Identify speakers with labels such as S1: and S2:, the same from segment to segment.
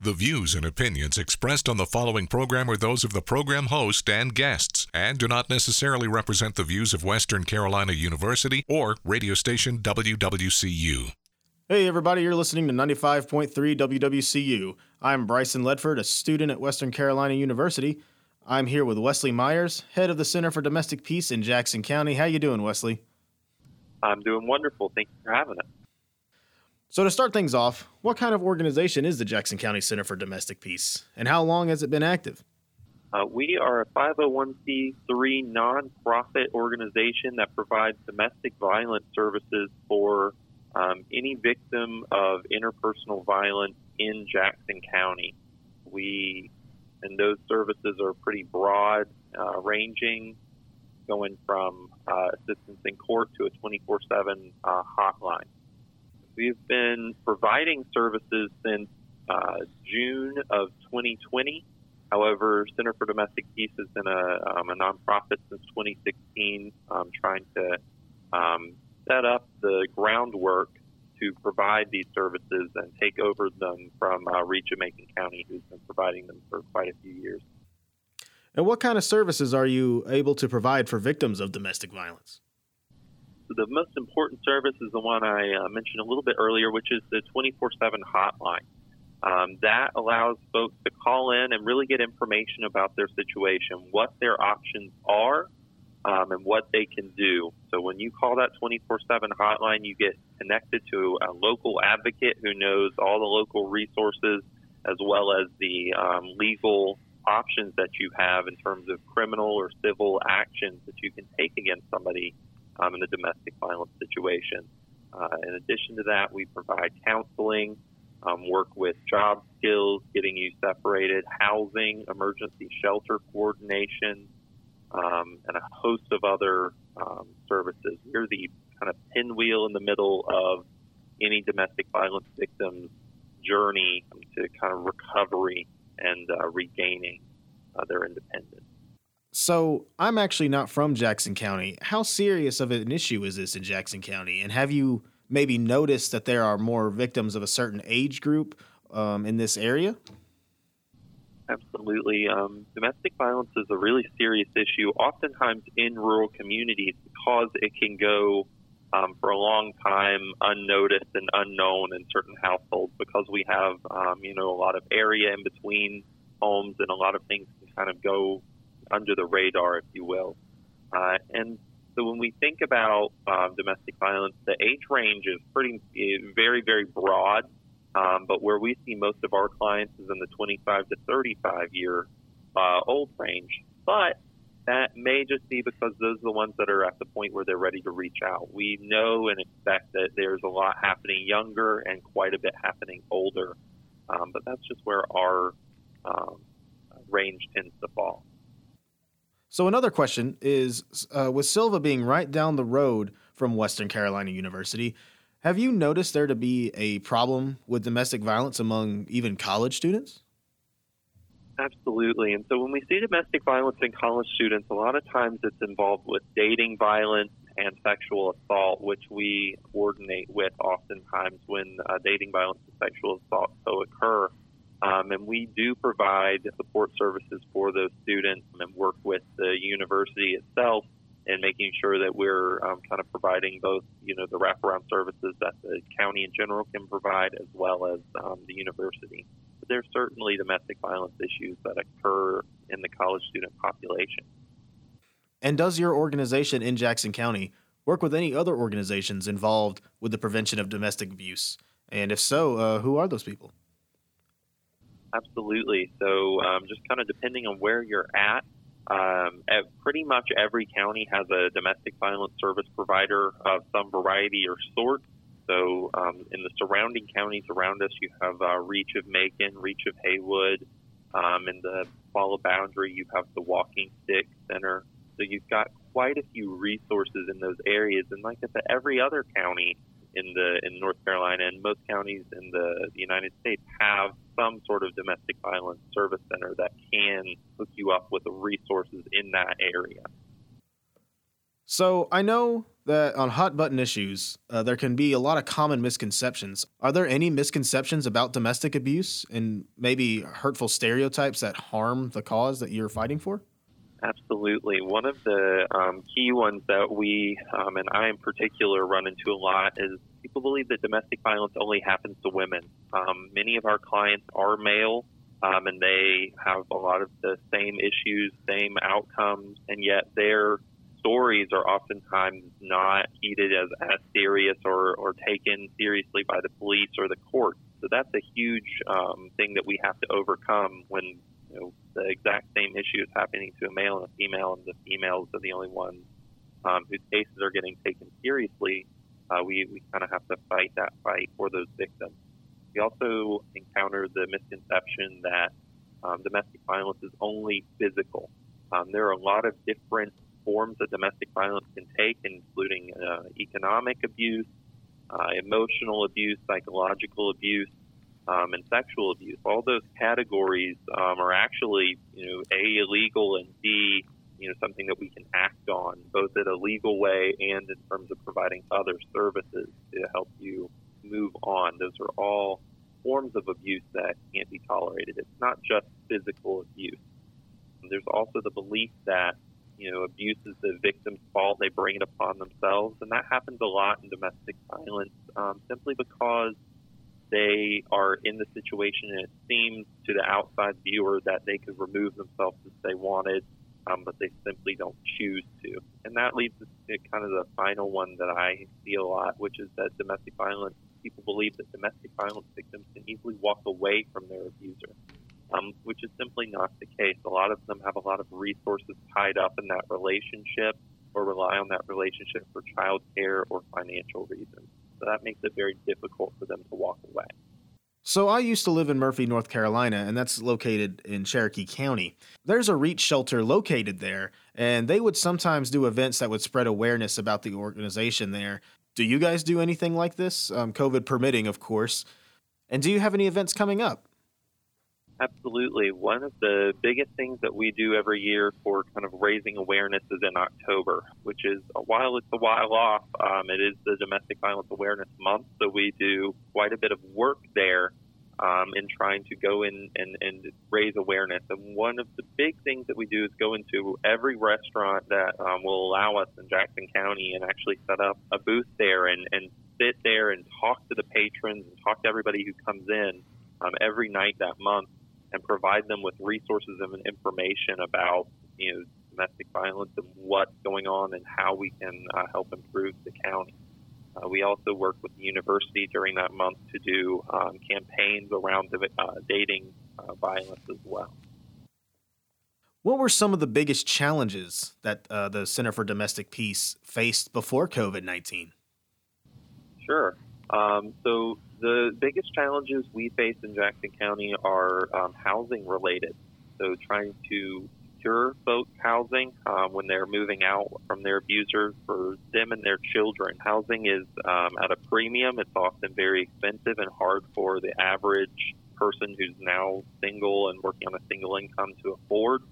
S1: The views and opinions expressed on the following program are those of the program host and guests and do not necessarily represent the views of Western Carolina University or radio station WWCU.
S2: Hey, everybody, you're listening to 95.3 WWCU. I'm Bryson Ledford, a student at Western Carolina University. I'm here with Wesley Myers, head of the Center for Domestic Peace in Jackson County. How you doing, Wesley?
S3: I'm doing wonderful. Thank you for having us.
S2: So, to start things off, what kind of organization is the Jackson County Center for Domestic Peace, and how long has it been active?
S3: Uh, we are a 501c3 nonprofit organization that provides domestic violence services for um, any victim of interpersonal violence in Jackson County. We and those services are pretty broad, uh, ranging, going from uh, assistance in court to a 24/7 uh, hotline. We've been providing services since uh, June of 2020. However, Center for Domestic Peace has been a, um, a nonprofit since 2016, um, trying to um, set up the groundwork to provide these services and take over them from uh, Reach of Macon County, who's been providing them for quite a few years.
S2: And what kind of services are you able to provide for victims of domestic violence?
S3: The most important service is the one I uh, mentioned a little bit earlier, which is the 24 7 hotline. Um, that allows folks to call in and really get information about their situation, what their options are, um, and what they can do. So when you call that 24 7 hotline, you get connected to a local advocate who knows all the local resources as well as the um, legal options that you have in terms of criminal or civil actions that you can take against somebody um, in a domestic violence situation. Uh, in addition to that, we provide counseling, um, work with job skills, getting you separated, housing, emergency shelter coordination, um, and a host of other um, services. We're the kind of pinwheel in the middle of any domestic violence victim's journey to kind of recovery and uh, regaining uh, their independence.
S2: So I'm actually not from Jackson County. How serious of an issue is this in Jackson County? And have you maybe noticed that there are more victims of a certain age group um, in this area?
S3: Absolutely. Um, domestic violence is a really serious issue, oftentimes in rural communities, because it can go um, for a long time unnoticed and unknown in certain households because we have, um, you know, a lot of area in between homes and a lot of things can kind of go under the radar, if you will. Uh, and so when we think about um, domestic violence, the age range is pretty very very broad. Um, but where we see most of our clients is in the 25 to 35 year uh, old range. But that may just be because those are the ones that are at the point where they're ready to reach out. We know and expect that there's a lot happening younger and quite a bit happening older. Um, but that's just where our um, range tends to fall.
S2: So another question is, uh, with Sylva being right down the road from Western Carolina University, have you noticed there to be a problem with domestic violence among even college students?
S3: Absolutely. And so when we see domestic violence in college students, a lot of times it's involved with dating violence and sexual assault, which we coordinate with oftentimes when uh, dating violence and sexual assault so occur. Um, and we do provide support services for those students and work with the university itself in making sure that we're um, kind of providing both, you know, the wraparound services that the county in general can provide as well as um, the university. But there's certainly domestic violence issues that occur in the college student population.
S2: And does your organization in Jackson County work with any other organizations involved with the prevention of domestic abuse? And if so, uh, who are those people?
S3: Absolutely. So, um, just kind of depending on where you're at, um, at pretty much every county has a domestic violence service provider of some variety or sort. So, um, in the surrounding counties around us, you have uh, Reach of Macon, Reach of Haywood. Um, in the Qualla Boundary, you have the Walking Stick Center. So, you've got quite a few resources in those areas. And like I said, every other county in the in North Carolina and most counties in the, the United States have some sort of domestic violence service center that can hook you up with the resources in that area.
S2: So I know that on hot button issues, uh, there can be a lot of common misconceptions. Are there any misconceptions about domestic abuse and maybe hurtful stereotypes that harm the cause that you're fighting for?
S3: Absolutely. One of the um, key ones that we, um, and I in particular, run into a lot is people believe that domestic violence only happens to women. Um, many of our clients are male, um, and they have a lot of the same issues, same outcomes, and yet their stories are oftentimes not heeded as, as serious or, or taken seriously by the police or the courts. So that's a huge um, thing that we have to overcome when you know, the exact same issue is happening to a male and a female, and the females are the only ones um, whose cases are getting taken seriously. Uh, we we kind of have to fight that fight for those victims. We also encounter the misconception that um, domestic violence is only physical. Um, there are a lot of different forms that domestic violence can take, including uh, economic abuse, uh, emotional abuse, psychological abuse, um, and sexual abuse. All those categories um, are actually, you know, a illegal and b, you know, something that we can act on, both in a legal way and in terms of providing other services to help you move on. Those are all forms of abuse that can't be tolerated. It's not just physical abuse. There's also the belief that you know, abuse is the victim's fault. They bring it upon themselves. And that happens a lot in domestic violence um, simply because they are in the situation and it seems to the outside viewer that they could remove themselves if they wanted, um, but they simply don't choose to. And that leads to kind of the final one that I see a lot, which is that domestic violence, people believe that domestic violence victims can easily walk away from their abuser um, which is simply not the case. A lot of them have a lot of resources tied up in that relationship or rely on that relationship for child care or financial reasons. So that makes it very difficult for them to walk away.
S2: So I used to live in Murphy, North Carolina, and that's located in Cherokee County. There's a REACH shelter located there, and they would sometimes do events that would spread awareness about the organization there. Do you guys do anything like this? Um, COVID permitting, of course. And do you have any events coming up?
S3: Absolutely. One of the biggest things that we do every year for kind of raising awareness is in October, which is while it's a while off, um, it is the Domestic Violence Awareness Month. So we do quite a bit of work there um, in trying to go in and, and raise awareness. And one of the big things that we do is go into every restaurant that um, will allow us in Jackson County and actually set up a booth there and, and sit there and talk to the patrons and talk to everybody who comes in um, every night that month and provide them with resources and information about you know domestic violence and what's going on and how we can uh, help improve the county. Uh, we also work with the university during that month to do um, campaigns around uh, dating uh, violence as well.
S2: What were some of the biggest challenges that uh, the Center for Domestic Peace faced before COVID 19?
S3: Sure. Um, so the biggest challenges we face in Jackson County are um, housing related. So trying to secure folks housing um, when they're moving out from their abusers for them and their children. Housing is um, at a premium. It's often very expensive and hard for the average person who's now single and working on a single income to afford.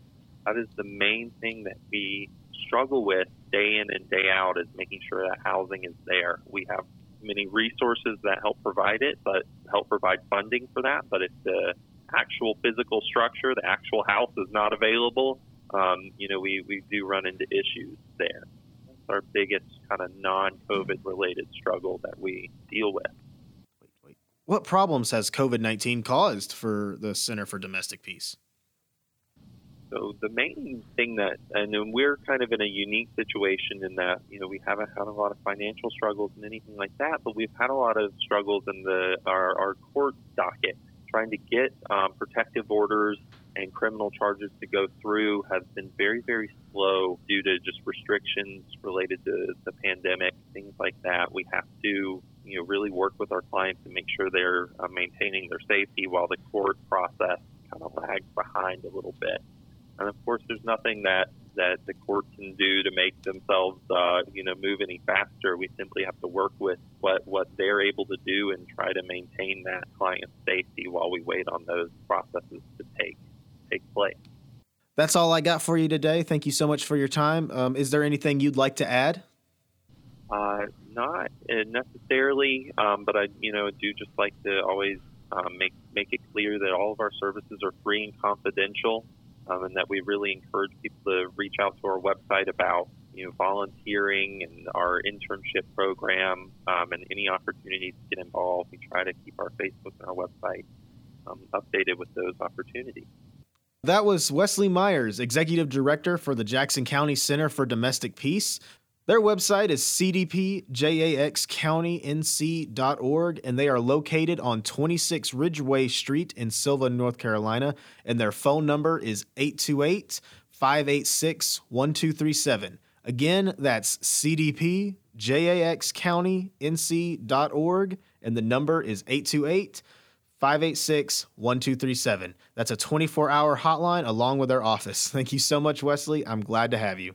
S3: That is the main thing that we struggle with day in and day out is making sure that housing is there. We have many resources that help provide it, but help provide funding for that. But if the actual physical structure, the actual house is not available, um, you know, we, we do run into issues there. That's our biggest kind of non COVID related struggle that we deal with.
S2: What problems has COVID 19 caused for the Center for Domestic Peace?
S3: So the main thing that, and we're kind of in a unique situation in that, you know, we haven't had a lot of financial struggles and anything like that, but we've had a lot of struggles in the our, our court docket. Trying to get um, protective orders and criminal charges to go through has been very, very slow due to just restrictions related to the pandemic, things like that. We have to, you know, really work with our clients to make sure they're uh, maintaining their safety while the court process kind of lags behind a little bit. And of course, there's nothing that that the court can do to make themselves, uh, you know, move any faster. We simply have to work with what what they're able to do and try to maintain that client safety while we wait on those processes to take take place.
S2: That's all I got for you today. Thank you so much for your time. Um, is there anything you'd like to add?
S3: Uh, not uh, necessarily, um, but I, you know, do just like to always um, make make it clear that all of our services are free and confidential, um, and that we really encourage people to reach out to our website about you know volunteering and our internship program um, and any opportunities to get involved. We try to keep our Facebook and our website um, updated with those opportunities.
S2: That was Wesley Myers, Executive Director for the Jackson County Center for Domestic Peace. Their website is cdpjaxcountync.org, and they are located on 26 Ridgeway Street in Sylva, North Carolina. And their phone number is 828 586 1237. Again, that's cdpjaxcountync.org, and the number is 828 586 1237. That's a 24 hour hotline along with our office. Thank you so much, Wesley. I'm glad to have you.